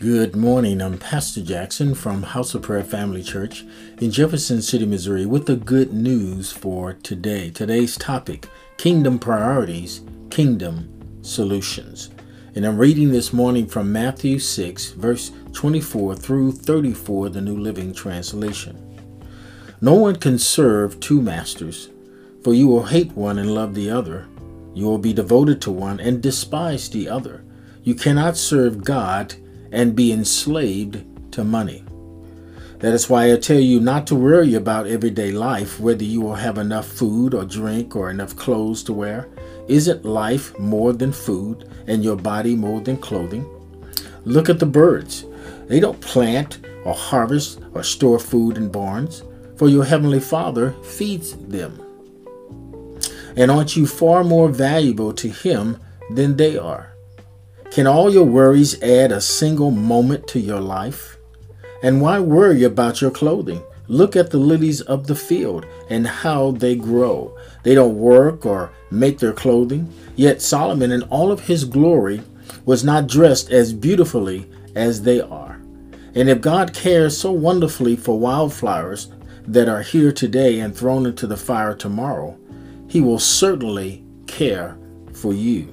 Good morning. I'm Pastor Jackson from House of Prayer Family Church in Jefferson City, Missouri, with the good news for today. Today's topic Kingdom Priorities, Kingdom Solutions. And I'm reading this morning from Matthew 6, verse 24 through 34, the New Living Translation. No one can serve two masters, for you will hate one and love the other. You will be devoted to one and despise the other. You cannot serve God and be enslaved to money. That is why I tell you not to worry about everyday life, whether you will have enough food or drink or enough clothes to wear. Isn't life more than food and your body more than clothing? Look at the birds. They don't plant or harvest or store food in barns, for your heavenly Father feeds them. And aren't you far more valuable to Him than they are? Can all your worries add a single moment to your life? And why worry about your clothing? Look at the lilies of the field and how they grow. They don't work or make their clothing. Yet Solomon, in all of his glory, was not dressed as beautifully as they are. And if God cares so wonderfully for wildflowers that are here today and thrown into the fire tomorrow, he will certainly care for you.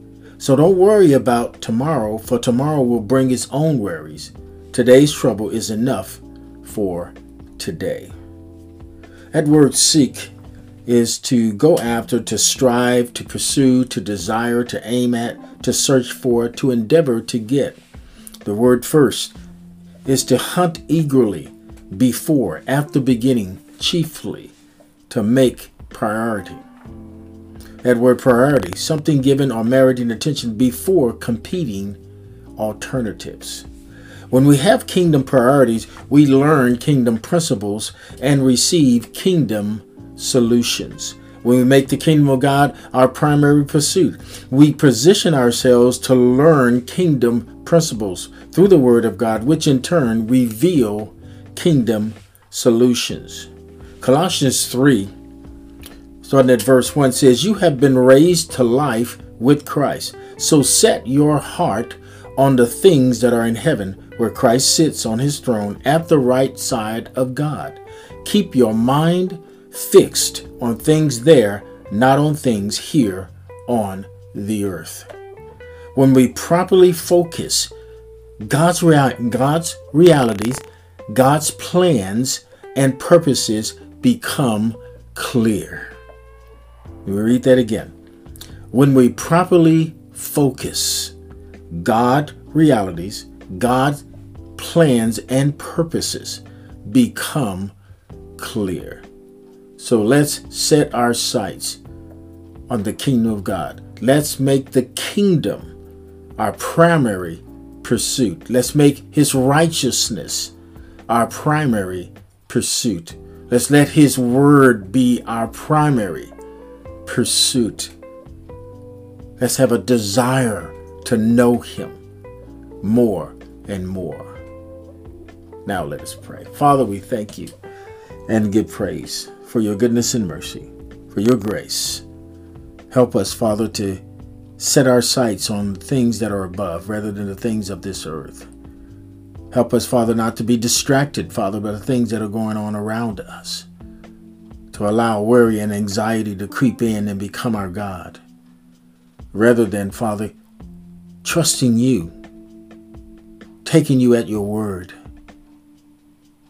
So don't worry about tomorrow, for tomorrow will bring its own worries. Today's trouble is enough for today. That word seek is to go after, to strive, to pursue, to desire, to aim at, to search for, to endeavor to get. The word first is to hunt eagerly, before, after beginning, chiefly, to make priority. That word priority, something given or meriting attention before competing alternatives. When we have kingdom priorities, we learn kingdom principles and receive kingdom solutions. When we make the kingdom of God our primary pursuit, we position ourselves to learn kingdom principles through the Word of God, which in turn reveal kingdom solutions. Colossians 3 starting at verse 1 says, You have been raised to life with Christ. So set your heart on the things that are in heaven, where Christ sits on his throne at the right side of God. Keep your mind fixed on things there, not on things here on the earth. When we properly focus God's, rea- God's realities, God's plans, and purposes become clear. Let me read that again. When we properly focus God realities, God's plans and purposes become clear. So let's set our sights on the kingdom of God. Let's make the kingdom our primary pursuit. Let's make his righteousness our primary pursuit. Let's let his word be our primary pursuit. Let's have a desire to know Him more and more. Now let us pray. Father, we thank you and give praise for your goodness and mercy, for your grace. Help us, Father, to set our sights on things that are above rather than the things of this earth. Help us, Father, not to be distracted, Father, by the things that are going on around us allow worry and anxiety to creep in and become our God, rather than, Father, trusting you, taking you at your word,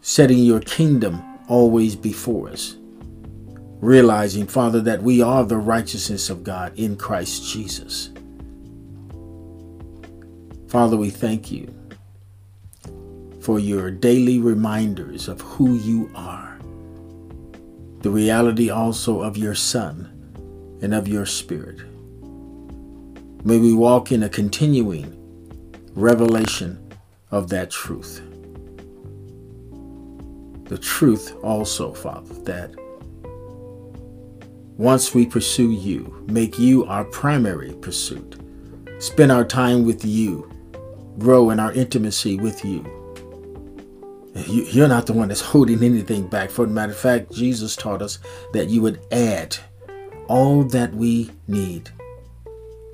setting your kingdom always before us, realizing, Father, that we are the righteousness of God in Christ Jesus. Father, we thank you for your daily reminders of who you are the reality also of your Son and of your Spirit. May we walk in a continuing revelation of that truth. the truth also, Father, that once we pursue you, make you our primary pursuit, spend our time with you, grow in our intimacy with you. You're not the one that's holding anything back. For the matter of fact, Jesus taught us that you would add all that we need.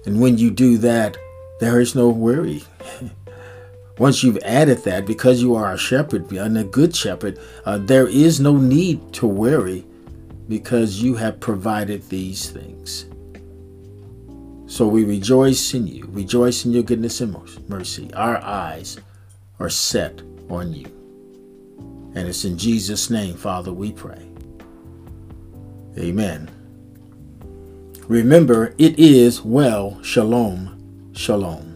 And when you do that, there is no worry. Once you've added that, because you are a shepherd and a good shepherd, uh, there is no need to worry because you have provided these things. So we rejoice in you, rejoice in your goodness and mercy. Our eyes are set on you. And it's in Jesus' name, Father, we pray. Amen. Remember, it is well. Shalom. Shalom.